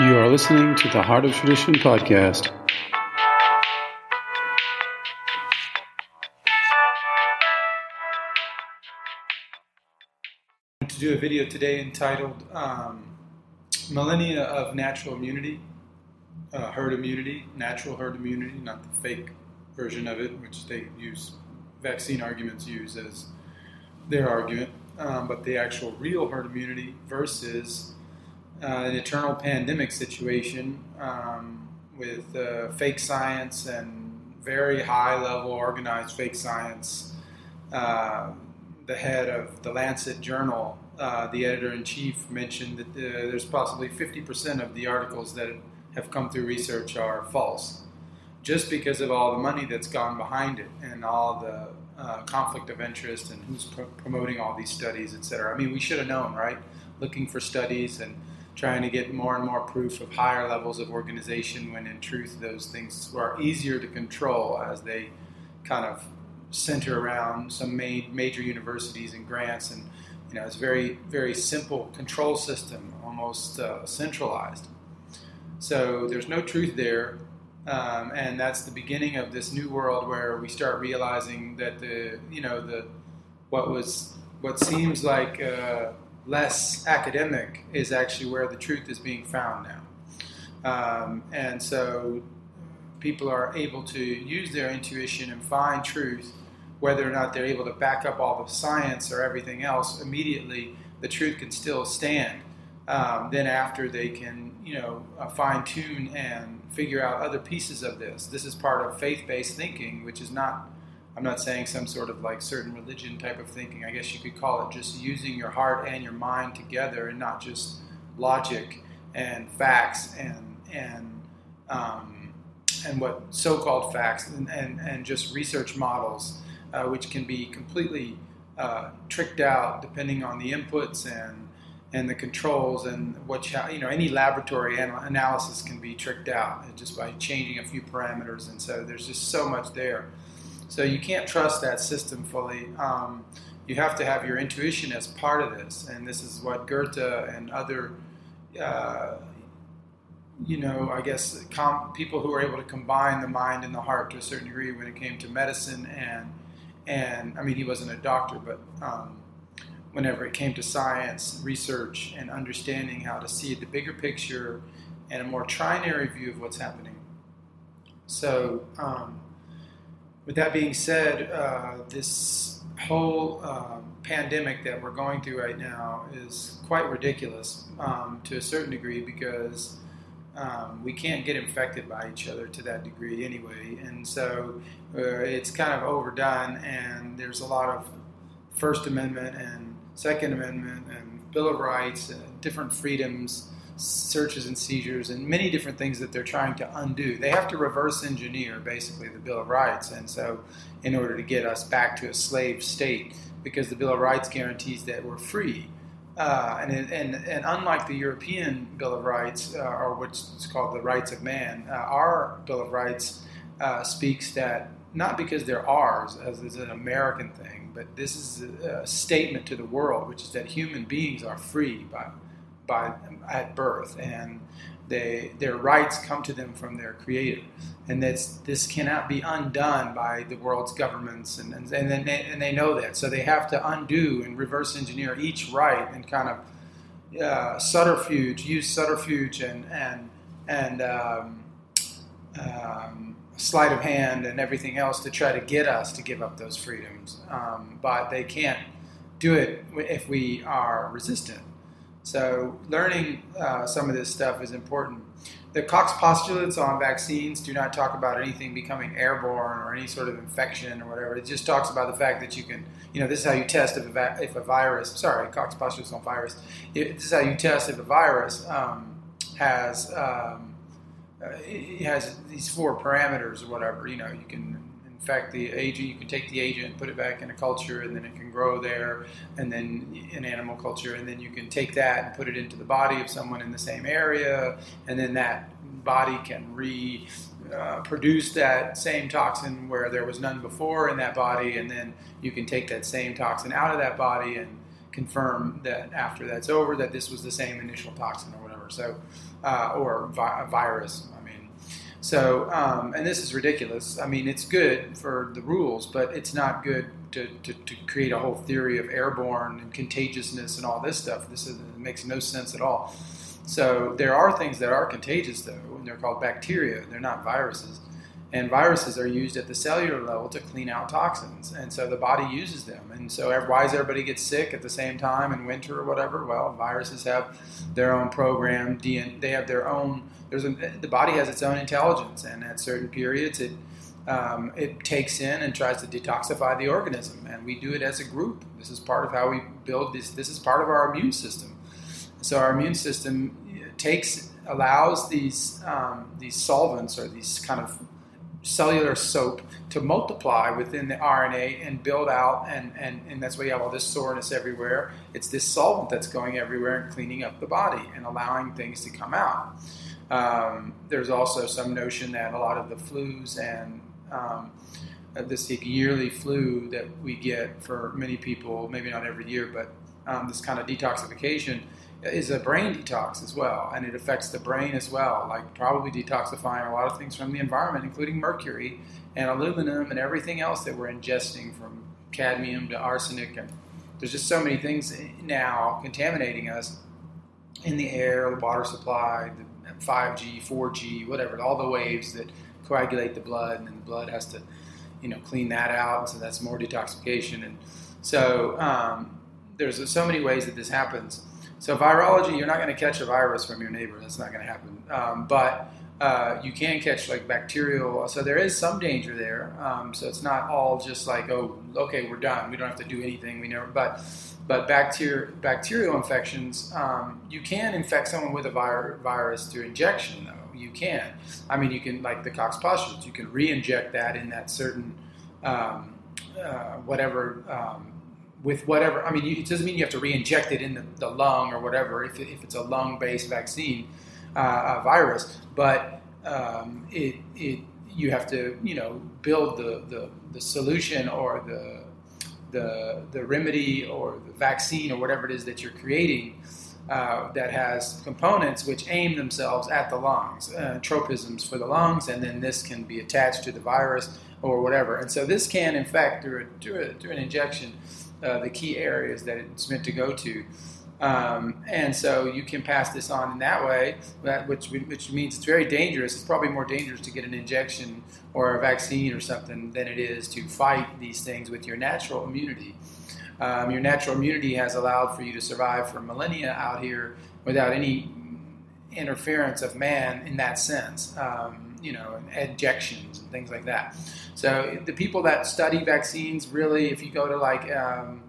You are listening to the Heart of Tradition podcast. to do a video today entitled um, Millennia of Natural Immunity, uh, Herd Immunity, Natural Herd Immunity, not the fake version of it, which they use, vaccine arguments use as their argument, um, but the actual real herd immunity versus an eternal pandemic situation um, with uh, fake science and very high level organized fake science. Uh, the head of the Lancet Journal, uh, the editor in chief, mentioned that uh, there's possibly 50% of the articles that have come through research are false, just because of all the money that's gone behind it and all the uh, conflict of interest and who's pro- promoting all these studies, et cetera. I mean, we should have known, right? Looking for studies and trying to get more and more proof of higher levels of organization when in truth those things are easier to control as they kind of center around some ma- major universities and grants and you know it's very very simple control system almost uh, centralized. So there's no truth there um, and that's the beginning of this new world where we start realizing that the you know the what was what seems like uh, less academic is actually where the truth is being found now um, and so people are able to use their intuition and find truth, whether or not they're able to back up all the science or everything else immediately, the truth can still stand. Um, then after they can, you know, uh, fine tune and figure out other pieces of this. This is part of faith-based thinking, which is not. I'm not saying some sort of like certain religion type of thinking. I guess you could call it just using your heart and your mind together, and not just logic and facts and and um, and what so-called facts and, and, and just research models, uh, which can be completely uh, tricked out depending on the inputs and and the controls and what you, you know any laboratory anal- analysis can be tricked out just by changing a few parameters and so there's just so much there so you can't trust that system fully um, you have to have your intuition as part of this and this is what goethe and other uh, you know, I guess com- people who were able to combine the mind and the heart to a certain degree when it came to medicine and and I mean he wasn't a doctor, but um, whenever it came to science, research, and understanding how to see the bigger picture and a more trinary view of what's happening. So, um, with that being said, uh, this whole um, pandemic that we're going through right now is quite ridiculous um, to a certain degree because um, we can't get infected by each other to that degree anyway, and so uh, it's kind of overdone. And there's a lot of First Amendment and Second Amendment and Bill of Rights, and different freedoms, searches and seizures, and many different things that they're trying to undo. They have to reverse engineer basically the Bill of Rights, and so in order to get us back to a slave state, because the Bill of Rights guarantees that we're free. Uh, and, and, and unlike the European Bill of Rights, uh, or what's called the Rights of Man, uh, our Bill of Rights uh, speaks that not because they're ours, as is an American thing, but this is a, a, statement to the world, which is that human beings are free by, by at birth, and they, their rights come to them from their Creator, and that's this cannot be undone by the world's governments, and and and, they, and they know that, so they have to undo and reverse engineer each right and kind of uh, subterfuge, use subterfuge and and and um, um, sleight of hand and everything else to try to get us to give up those freedoms, um, but they can't do it if we are resistant. So, learning uh, some of this stuff is important. The Koch's postulates on vaccines do not talk about anything becoming airborne or any sort of infection or whatever. It just talks about the fact that you can, you know, this is how you test if a, va- if a virus, sorry, Koch's postulates on virus. This is how you test if a virus um, has, um, uh, has these four parameters or whatever. You know, you can infect the agent, you can take the agent, put it back in a culture, and then it can grow there, and then in animal culture, and then you can take that and put it into the body of someone in the same area, and then that body can re uh, produce that same toxin where there was none before in that body, and then you can take that same toxin out of that body and confirm that after that's over that this was the same initial toxin or whatever. So, uh, or vi- virus. So um, and this is ridiculous. I mean, it's good for the rules, but it's not good to, to, to create a whole theory of airborne and contagiousness and all this stuff. This is, makes no sense at all. So there are things that are contagious though, and they're called bacteria. They're not viruses. And viruses are used at the cellular level to clean out toxins, and so the body uses them. And so, why does everybody get sick at the same time in winter or whatever? Well, viruses have their own program. They have their own. There's a, the body has its own intelligence, and at certain periods, it um, it takes in and tries to detoxify the organism. And we do it as a group. This is part of how we build this. This is part of our immune system. So our immune system takes allows these um, these solvents or these kind of cellular soap to multiply within the RNA and build out, and, and, and that's why you have all this soreness everywhere. It's this solvent that's going everywhere and cleaning up the body and allowing things to come out. Um, there's also some notion that a lot of the flus and um, this yearly flu that we get for many people, maybe not every year, but um, this kind of detoxification is a brain detox as well, and it affects the brain as well, like probably detoxifying a lot of things from the environment, including mercury and aluminum and everything else that we're ingesting from cadmium to arsenic. And there's just so many things now contaminating us in the air, the water supply, the 5G, 4G, whatever, all the waves that coagulate the blood, and then the blood has to, you know, clean that out, so that's more detoxification. And so um, there's so many ways that this happens. So virology, you're not going to catch a virus from your neighbor. That's not going to happen. Um, but uh, you can catch like bacterial. So there is some danger there. Um, so it's not all just like, oh, okay, we're done. We don't have to do anything. We never. But but bacterial bacterial infections, um, you can infect someone with a vir- virus through injection, though. You can. I mean, you can like the Cox pustules. You can re-inject that in that certain um, uh, whatever um, with whatever. I mean, it doesn't mean you have to re-inject it in the, the lung or whatever if, if it's a lung-based vaccine uh, virus, but um, it it you have to you know build the, the, the solution or the the the remedy or the vaccine or whatever it is that you're creating. Uh, that has components which aim themselves at the lungs, uh, tropisms for the lungs, and then this can be attached to the virus or whatever. And so this can infect through, a, through, a, through an injection uh, the key areas that it's meant to go to. Um, and so you can pass this on in that way, which, which means it's very dangerous. It's probably more dangerous to get an injection or a vaccine or something than it is to fight these things with your natural immunity. Um, your natural immunity has allowed for you to survive for millennia out here without any interference of man in that sense, um, you know, injections and things like that. So the people that study vaccines really, if you go to like, um,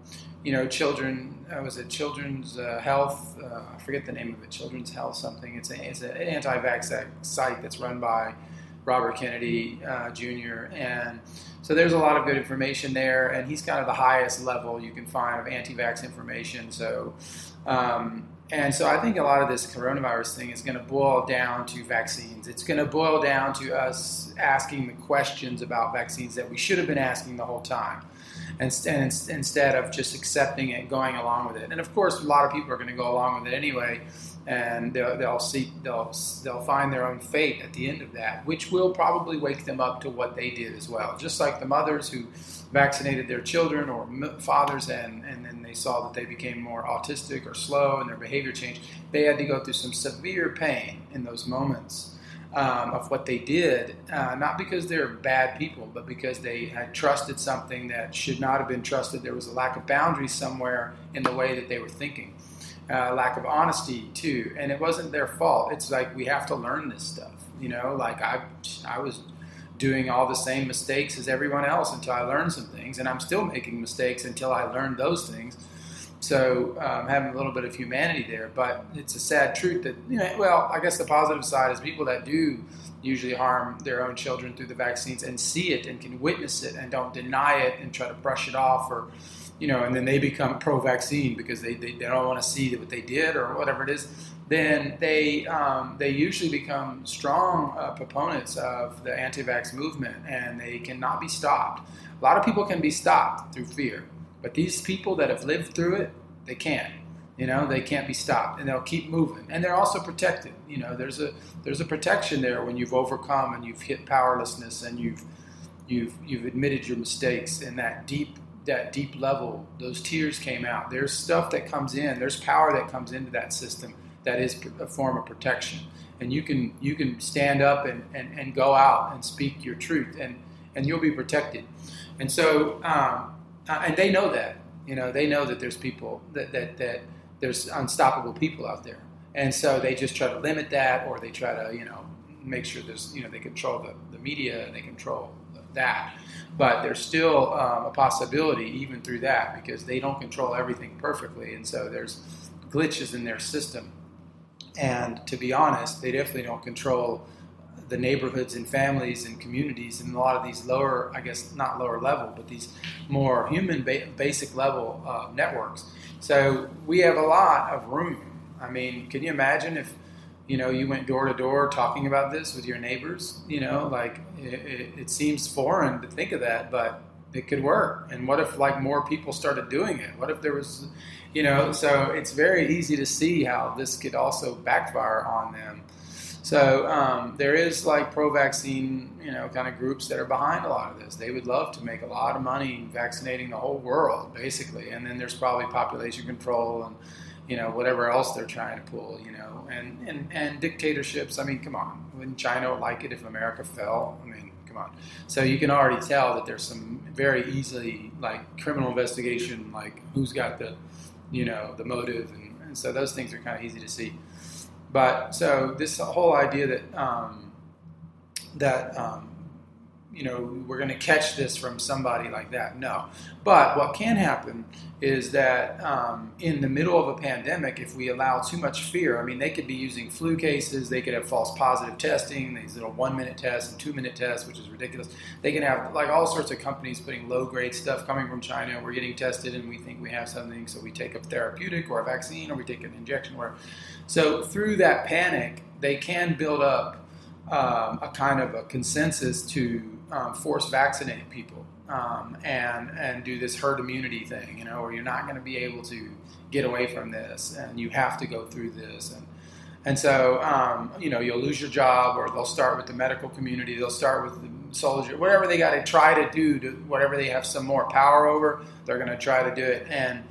you know, children, uh, was it Children's uh, Health? Uh, I forget the name of it. Children's Health something. It's a, it's an anti-vax site that's run by Robert Kennedy uh, Jr. And so there's a lot of good information there, and he's kind of the highest level you can find of anti-vax information. So. Um, and so I think a lot of this coronavirus thing is going to boil down to vaccines. It's going to boil down to us asking the questions about vaccines that we should have been asking the whole time. Instead of just accepting it, going along with it. And of course, a lot of people are going to go along with it anyway, and they'll, they'll see they'll they'll find their own fate at the end of that, which will probably wake them up to what they did as well. Just like the mothers who vaccinated their children or fathers, and and then they saw that they became more autistic or slow, and their behavior changed. They had to go through some severe pain in those moments um, of what they did, uh, not because they're bad people, but because they had trusted something that should not have been trusted. There was a lack of boundaries somewhere in the way that they were thinking, uh, lack of honesty too, and it wasn't their fault. It's like we have to learn this stuff, you know. Like I, I was doing all the same mistakes as everyone else until I learned some things, and I'm still making mistakes until I learned those things. So um, having a little bit of humanity there, but it's a sad truth that you know. Well, I guess the positive side is people that do usually harm their own children through the vaccines and see it and can witness it and don't deny it and try to brush it off or you know, and then they become pro-vaccine because they, they, they don't want to see what they did or whatever it is. Then they um, they usually become strong uh, proponents of the anti-vax movement and they cannot be stopped. A lot of people can be stopped through fear but these people that have lived through it, they can't. You know, they can't be stopped, and they'll keep moving, and they're also protected. You know, there's a there's a protection there when you've overcome and you've hit powerlessness and you've you've you've admitted your mistakes and that deep that deep level. Those tears came out. There's stuff that comes in. There's power that comes into that system that is a form of protection, and you can you can stand up and, and, and go out and speak your truth, and and you'll be protected. And so, um, uh, and they know that. You know, they know that there's people that that that there's unstoppable people out there. And so they just try to limit that or they try to, you know, make sure there's, you know, they control the, the media and they control that. But there's still um, a possibility even through that because they don't control everything perfectly. And so there's glitches in their system. And to be honest, they definitely don't control the neighborhoods and families and communities and a lot of these lower, I guess, not lower level, but these more human ba- basic level uh, networks. So we have a lot of room. I mean, can you imagine if you know you went door to door talking about this with your neighbors? You know, like it, it, it seems foreign to think of that, but it could work. And what if like more people started doing it? What if there was, you know? So it's very easy to see how this could also backfire on them. So um, there is like pro-vaccine, you know, kind of groups that are behind a lot of this. They would love to make a lot of money vaccinating the whole world, basically. And then there's probably population control and you know whatever else they're trying to pull, you know, and and and dictatorships. I mean, come on, wouldn't China like it if America fell? I mean, come on. So you can already tell that there's some very easily like criminal investigation, like who's got the, you know, the motive, and, and so those things are kind of easy to see. But so this whole idea that um, that um, you know we're going to catch this from somebody like that, no. But what can happen is that um, in the middle of a pandemic, if we allow too much fear, I mean, they could be using flu cases, they could have false positive testing, these little one minute tests and two minute tests, which is ridiculous. They can have like all sorts of companies putting low grade stuff coming from China. We're getting tested and we think we have something, so we take a therapeutic or a vaccine or we take an injection. Where, so through that panic, they can build up um, a kind of a consensus to um, force vaccinate people um, and and do this herd immunity thing, you know, or you're not going to be able to get away from this, and you have to go through this, and and so um, you know you'll lose your job, or they'll start with the medical community, they'll start with the soldier, whatever they got to try to do to whatever they have some more power over, they're going to try to do it, and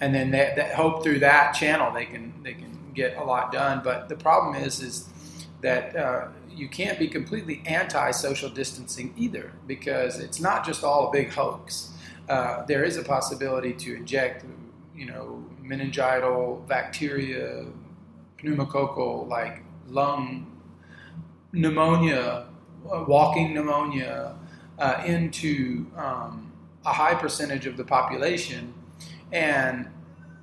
and then they, they hope through that channel they can they can get a lot done. But the problem is is that uh, you can't be completely anti social distancing either because it's not just all a big hoax. Uh, there is a possibility to inject, you know, meningital bacteria, pneumococcal, like lung pneumonia, uh, walking pneumonia, uh, into um, a high percentage of the population, and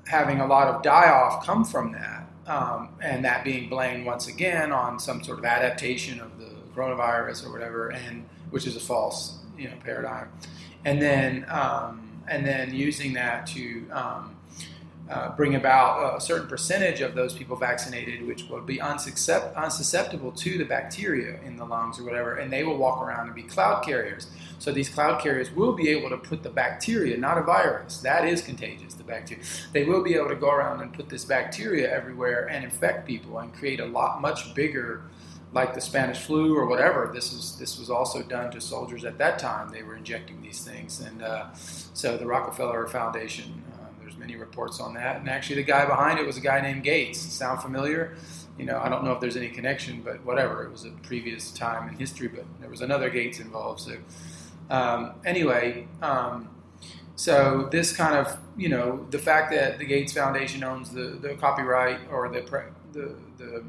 having a lot of die off come from that um, and that being blamed once again on some sort of adaptation of the coronavirus or whatever, and which is a false you know paradigm, and then um, and then using that to um, uh, bring about a certain percentage of those people vaccinated, which will be unsuscept- unsusceptible to the bacteria in the lungs or whatever, and they will walk around and be cloud carriers. So these cloud carriers will be able to put the bacteria, not a virus, that is contagious, the bacteria. They will be able to go around and put this bacteria everywhere and infect people and create a lot much bigger, like the Spanish flu or whatever. This is this was also done to soldiers at that time. They were injecting these things, and uh, so the Rockefeller Foundation. There's many reports on that, and actually the guy behind it was a guy named Gates. Sound familiar? you know, I don't know if there's any connection, but whatever. It was a previous time in history, but there was another Gates involved. So um, anyway, um, so this kind of, you know, the fact that the Gates Foundation owns the, the copyright or the, the, the,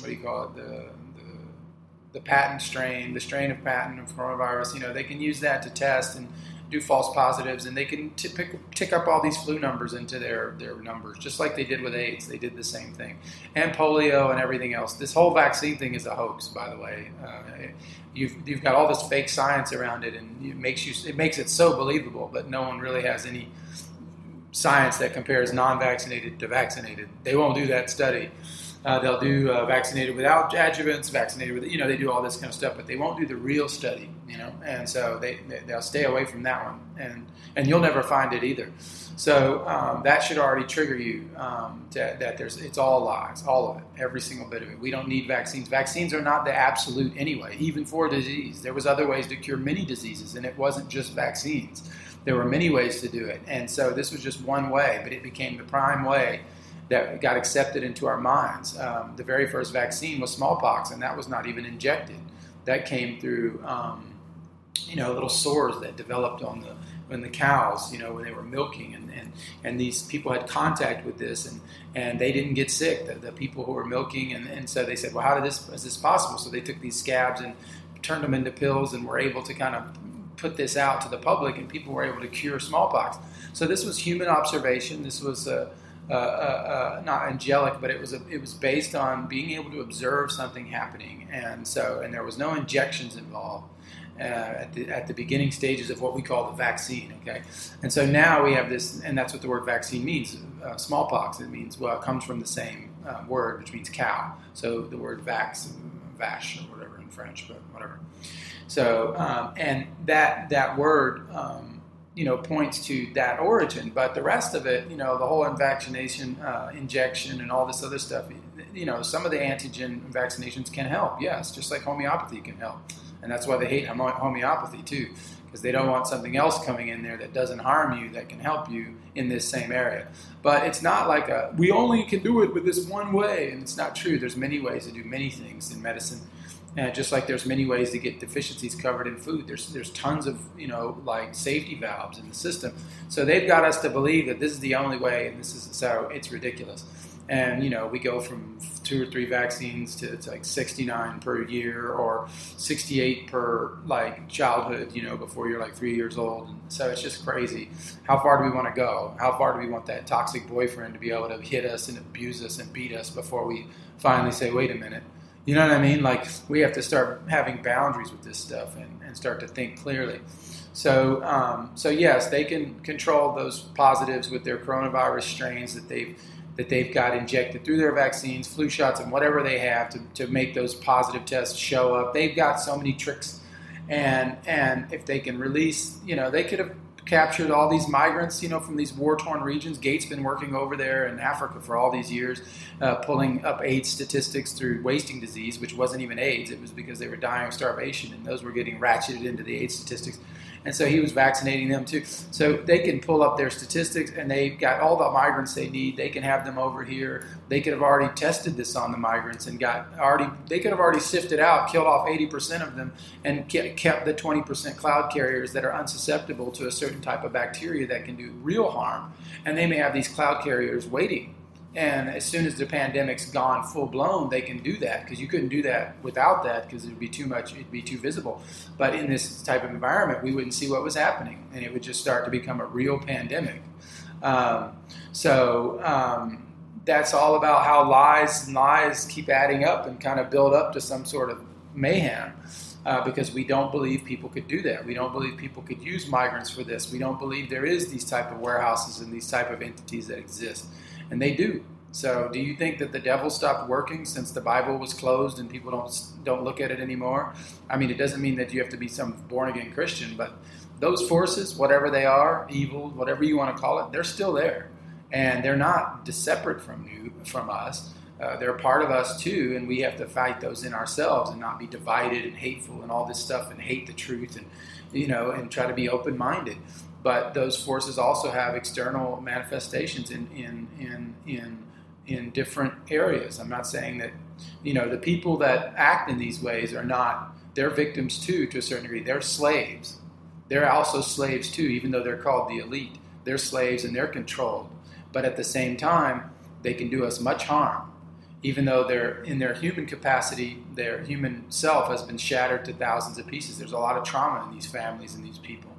what do you call it, the, the, the patent strain, the strain of patent of coronavirus, you know, they can use that to test and do false positives, and they can t- pick, tick up all these flu numbers into their, their numbers, just like they did with AIDS. They did the same thing, and polio and everything else. This whole vaccine thing is a hoax, by the way. Uh, you've, you've got all this fake science around it, and it makes you it makes it so believable, but no one really has any science that compares non-vaccinated to vaccinated. They won't do that study. Uh, they'll do uh, vaccinated without adjuvants, vaccinated with, you know, they do all this kind of stuff, but they won't do the real study, you know, and so they, they, will stay away from that one. And, and you'll never find it either. So um, that should already trigger you um, to, that there's it's all lies, all of it, every single bit of it. We don't need vaccines. Vaccines are not the absolute anyway, even for disease. There was other ways to cure many diseases, and it wasn't just vaccines. There were many ways to do it, and so this was just one way, but it became the prime way that got accepted into our minds. Um, the very first vaccine was smallpox, and that was not even injected. That came through, um, you know, little sores that developed on the when the cows, you know, when they were milking, and, and, and these people had contact with this, and, and they didn't get sick. The, the people who were milking, and, and so they said, well, how did this is this possible? So they took these scabs and turned them into pills, and were able to kind of put this out to the public, and people were able to cure smallpox. So this was human observation. This was uh, uh, uh, uh, not angelic, but it was a, it was based on being able to observe something happening, and so and there was no injections involved. Uh, at, the, at the beginning stages of what we call the vaccine. Okay, and so now we have this, and that's what the word vaccine means. Uh, smallpox. It means well, it comes from the same uh, word, which means cow. So the word vax, vache, or whatever in French, but whatever. So um, and that that word. Um, you know, points to that origin, but the rest of it, you know, the whole vaccination, uh, injection, and all this other stuff, you know, some of the antigen vaccinations can help, yes, just like homeopathy can help and that's why they hate homeopathy too, because they don't want something else coming in there that doesn't harm you that can help you in this same area. But it's not like a we only can do it with this one way, and it's not true. There's many ways to do many things in medicine. And just like there's many ways to get deficiencies covered in food, there's there's tons of you know like safety valves in the system. So they've got us to believe that this is the only way, and this is so it's ridiculous. And you know we go from two or three vaccines to, to like 69 per year or 68 per like childhood you know before you're like three years old. And so it's just crazy. How far do we want to go? How far do we want that toxic boyfriend to be able to hit us and abuse us and beat us before we finally say wait a minute you know what i mean? Like we have to start having boundaries with this stuff and, and start to think clearly. So, um, so yes, they can control those positives with their coronavirus strains that they've that they've got injected through their vaccines, flu shots, and whatever they have to, to make those positive tests show up. They've got so many tricks, and and if they can release, you know, they could have captured all these migrants, you know, from these war-torn regions. Gates been working over there in Africa for all these years, uh, pulling up AIDS statistics through wasting disease, which wasn't even AIDS. It was because they were dying of starvation, and those were getting ratcheted into the AIDS statistics and so he was vaccinating them too. So they can pull up their statistics, and they've got all the migrants they need. They can have them over here. They could have already tested this on the migrants and got already. They could have already sifted out, killed off 80% of them, and kept the 20% cloud carriers that are unsusceptible to a certain type of bacteria that can do real harm. And they may have these cloud carriers waiting and as soon as the pandemic's gone full blown, they can do that because you couldn't do that without that because it would be too much, it'd be too visible. But in this type of environment, we wouldn't see what was happening and it would just start to become a real pandemic. Um, so um, that's all about how lies and lies keep adding up and kind of build up to some sort of mayhem. Uh, because we don't believe people could do that. We don't believe people could use migrants for this. We don't believe there is these type of warehouses and these type of entities that exist and they do. So, do you think that the devil stopped working since the Bible was closed and people don't don't look at it anymore? I mean, it doesn't mean that you have to be some born again Christian, but those forces, whatever they are, evil, whatever you want to call it, they're still there, and they're not separate from you from us. Uh, they're part of us too, and we have to fight those in ourselves and not be divided and hateful and all this stuff and hate the truth and you know and try to be open minded but those forces also have external manifestations in in in in in different areas. I'm not saying that you know the people that act in these ways are not they're victims too to a certain degree. They're slaves. They're also slaves too, even though they're called the elite. They're slaves and they're controlled. But at the same time, they can do us much harm. Even though they're in their human capacity, their human self has been shattered to thousands of pieces. There's a lot of trauma in these families and these people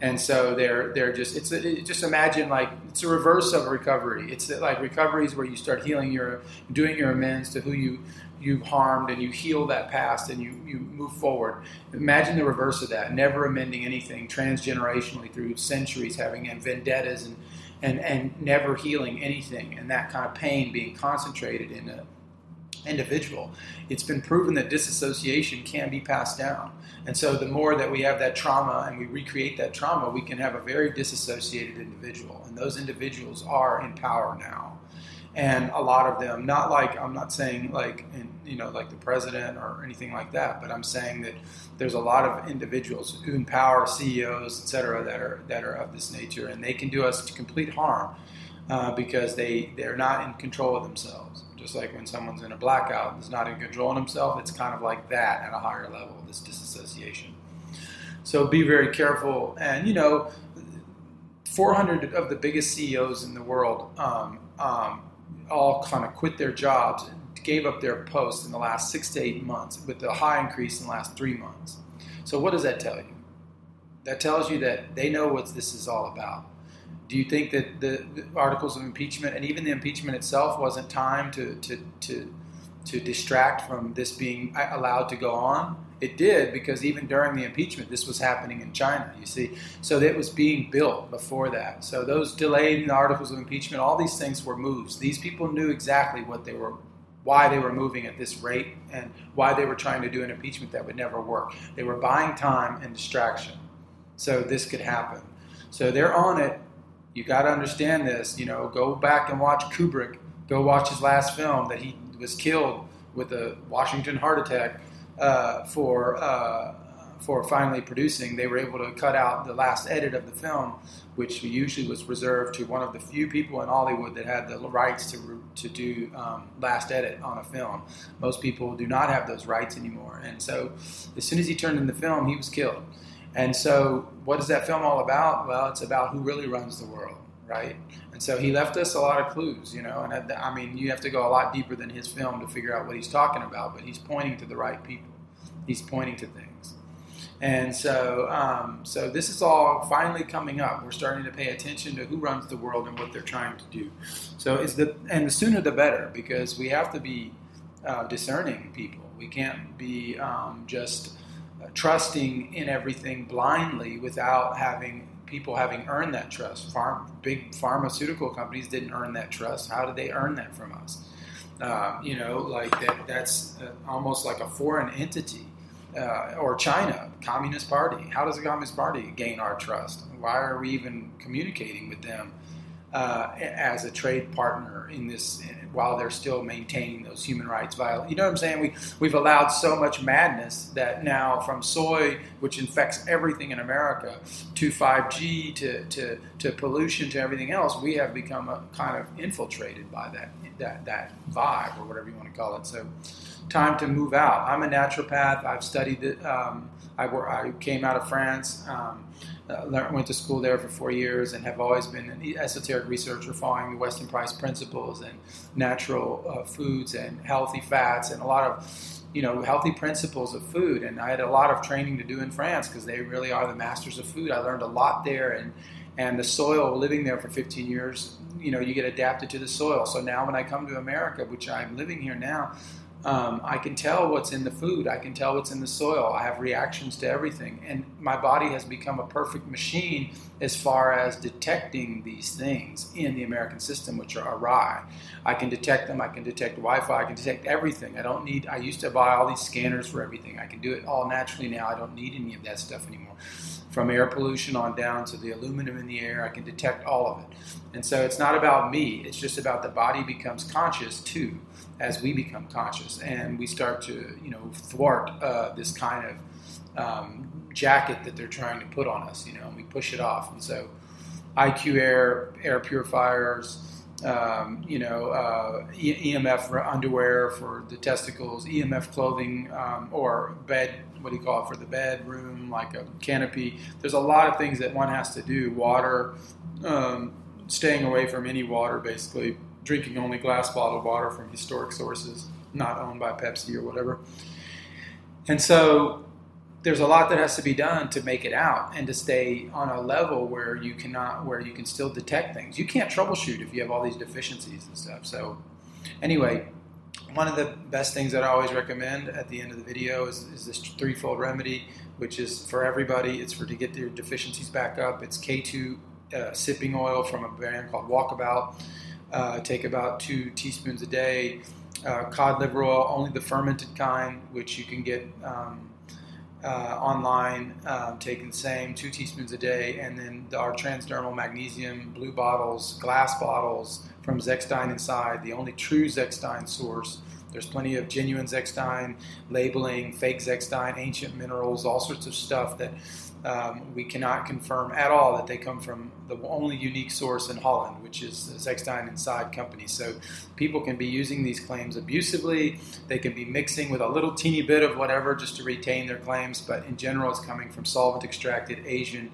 and so they're they're just it's a, just imagine like it's a reverse of recovery. It's like recovery is where you start healing your doing your amends to who you you harmed and you heal that past and you you move forward. Imagine the reverse of that, never amending anything transgenerationally through centuries, having vendettas and and, and never healing anything, and that kind of pain being concentrated in an individual. It's been proven that disassociation can be passed down. And so, the more that we have that trauma and we recreate that trauma, we can have a very disassociated individual. And those individuals are in power now and a lot of them not like i'm not saying like in, you know like the president or anything like that but i'm saying that there's a lot of individuals who empower ceos et cetera that are that are of this nature and they can do us complete harm uh, because they they're not in control of themselves just like when someone's in a blackout and is not in control of himself it's kind of like that at a higher level this disassociation so be very careful and you know 400 of the biggest CEOs in the world um, um, all kind of quit their jobs and gave up their posts in the last six to eight months, with the high increase in the last three months. So, what does that tell you? That tells you that they know what this is all about. Do you think that the, the articles of impeachment and even the impeachment itself wasn't time to, to, to, to distract from this being allowed to go on? It did because even during the impeachment, this was happening in China, you see. So it was being built before that. So those delayed articles of impeachment, all these things were moves. These people knew exactly what they were, why they were moving at this rate, and why they were trying to do an impeachment that would never work. They were buying time and distraction so this could happen. So they're on it. You got to understand this. You know, go back and watch Kubrick. Go watch his last film that he was killed with a Washington heart attack uh, for uh, for finally producing, they were able to cut out the last edit of the film, which usually was reserved to one of the few people in Hollywood that had the rights to to do um, last edit on a film. Most people do not have those rights anymore, and so as soon as he turned in the film, he was killed. And so, what is that film all about? Well, it's about who really runs the world, right? And so he left us a lot of clues, you know. And I, I, mean, you have to go a lot deeper than his film to figure out what he's talking about, but he's pointing to the right people. He's pointing to things. And so, um, so this is all finally coming up. We're starting to pay attention to who runs the world and what they're trying to do. So it's the and the sooner the better because we have to be uh, discerning people. We can't be um, just trusting in everything blindly without having people having earned that trust. Farm, big pharmaceutical companies didn't earn that trust. How did they earn that from us? Uh, you know, like that, that's uh, almost like a foreign entity. Uh, or China, Communist Party. How does the Communist Party gain our trust? Why are we even communicating with them uh, as a trade partner in this while they're still maintaining those human rights violations. You know what I'm saying? We we've allowed so much madness that now from soy, which infects everything in America, to 5G, to to, to pollution, to everything else, we have become a, kind of infiltrated by that that that vibe or whatever you want to call it. So, time to move out. I'm a naturopath. I've studied. Um, I, I came out of France. Um, uh, went to school there for four years and have always been an esoteric researcher following the Weston Price principles and natural uh, foods and healthy fats and a lot of you know healthy principles of food. And I had a lot of training to do in France because they really are the masters of food. I learned a lot there and and the soil living there for 15 years you know you get adapted to the soil so now when i come to america which i'm living here now um, I can tell what's in the food. I can tell what's in the soil. I have reactions to everything. And my body has become a perfect machine as far as detecting these things in the American system, which are awry. I can detect them. I can detect Wi Fi. I can detect everything. I don't need, I used to buy all these scanners for everything. I can do it all naturally now. I don't need any of that stuff anymore. From air pollution on down to the aluminum in the air, I can detect all of it. And so it's not about me, it's just about the body becomes conscious too as we become conscious and we start to, you know, thwart uh, this kind of um, jacket that they're trying to put on us, you know, and we push it off. And so, IQ Air, air purifiers, um, you know, uh, EMF underwear for the testicles, EMF clothing, um, or bed, what do you call it, for the bedroom, like a canopy. There's a lot of things that one has to do. Water, um, staying away from any water, basically drinking only glass bottled water from historic sources, not owned by Pepsi or whatever. And so there's a lot that has to be done to make it out and to stay on a level where you cannot where you can still detect things. You can't troubleshoot if you have all these deficiencies and stuff. So anyway, one of the best things that I always recommend at the end of the video is, is this threefold remedy, which is for everybody. It's for to get your deficiencies back up. It's K2 uh, sipping oil from a brand called Walkabout. Uh, take about two teaspoons a day. Uh, cod liver oil, only the fermented kind, which you can get um, uh, online. Um, the same, two teaspoons a day. And then our transdermal magnesium blue bottles, glass bottles from Zechstein Inside, the only true Zechstein source. There's plenty of genuine Zechstein labeling, fake Zechstein, ancient minerals, all sorts of stuff that um, we cannot confirm at all that they come from the only unique source in Holland, which is the Zechstein Inside company. So people can be using these claims abusively. They can be mixing with a little teeny bit of whatever just to retain their claims, but in general, it's coming from solvent extracted Asian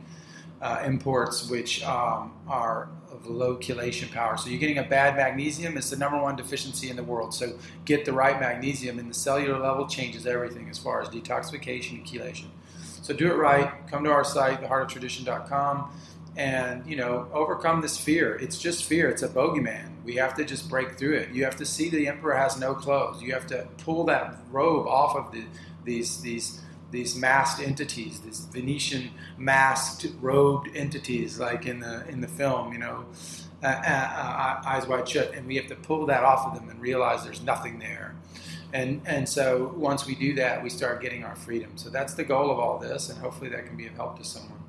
uh, imports, which um, are of low chelation power. So you're getting a bad magnesium. It's the number one deficiency in the world. So get the right magnesium, and the cellular level changes everything as far as detoxification and chelation. So do it right. Come to our site, theheartoftradition.com, and you know overcome this fear. It's just fear. It's a bogeyman. We have to just break through it. You have to see the emperor has no clothes. You have to pull that robe off of the, these these these masked entities, these Venetian masked robed entities, like in the in the film, you know, uh, uh, uh, eyes wide shut, and we have to pull that off of them and realize there's nothing there. And and so once we do that, we start getting our freedom. So that's the goal of all this, and hopefully that can be of help to someone.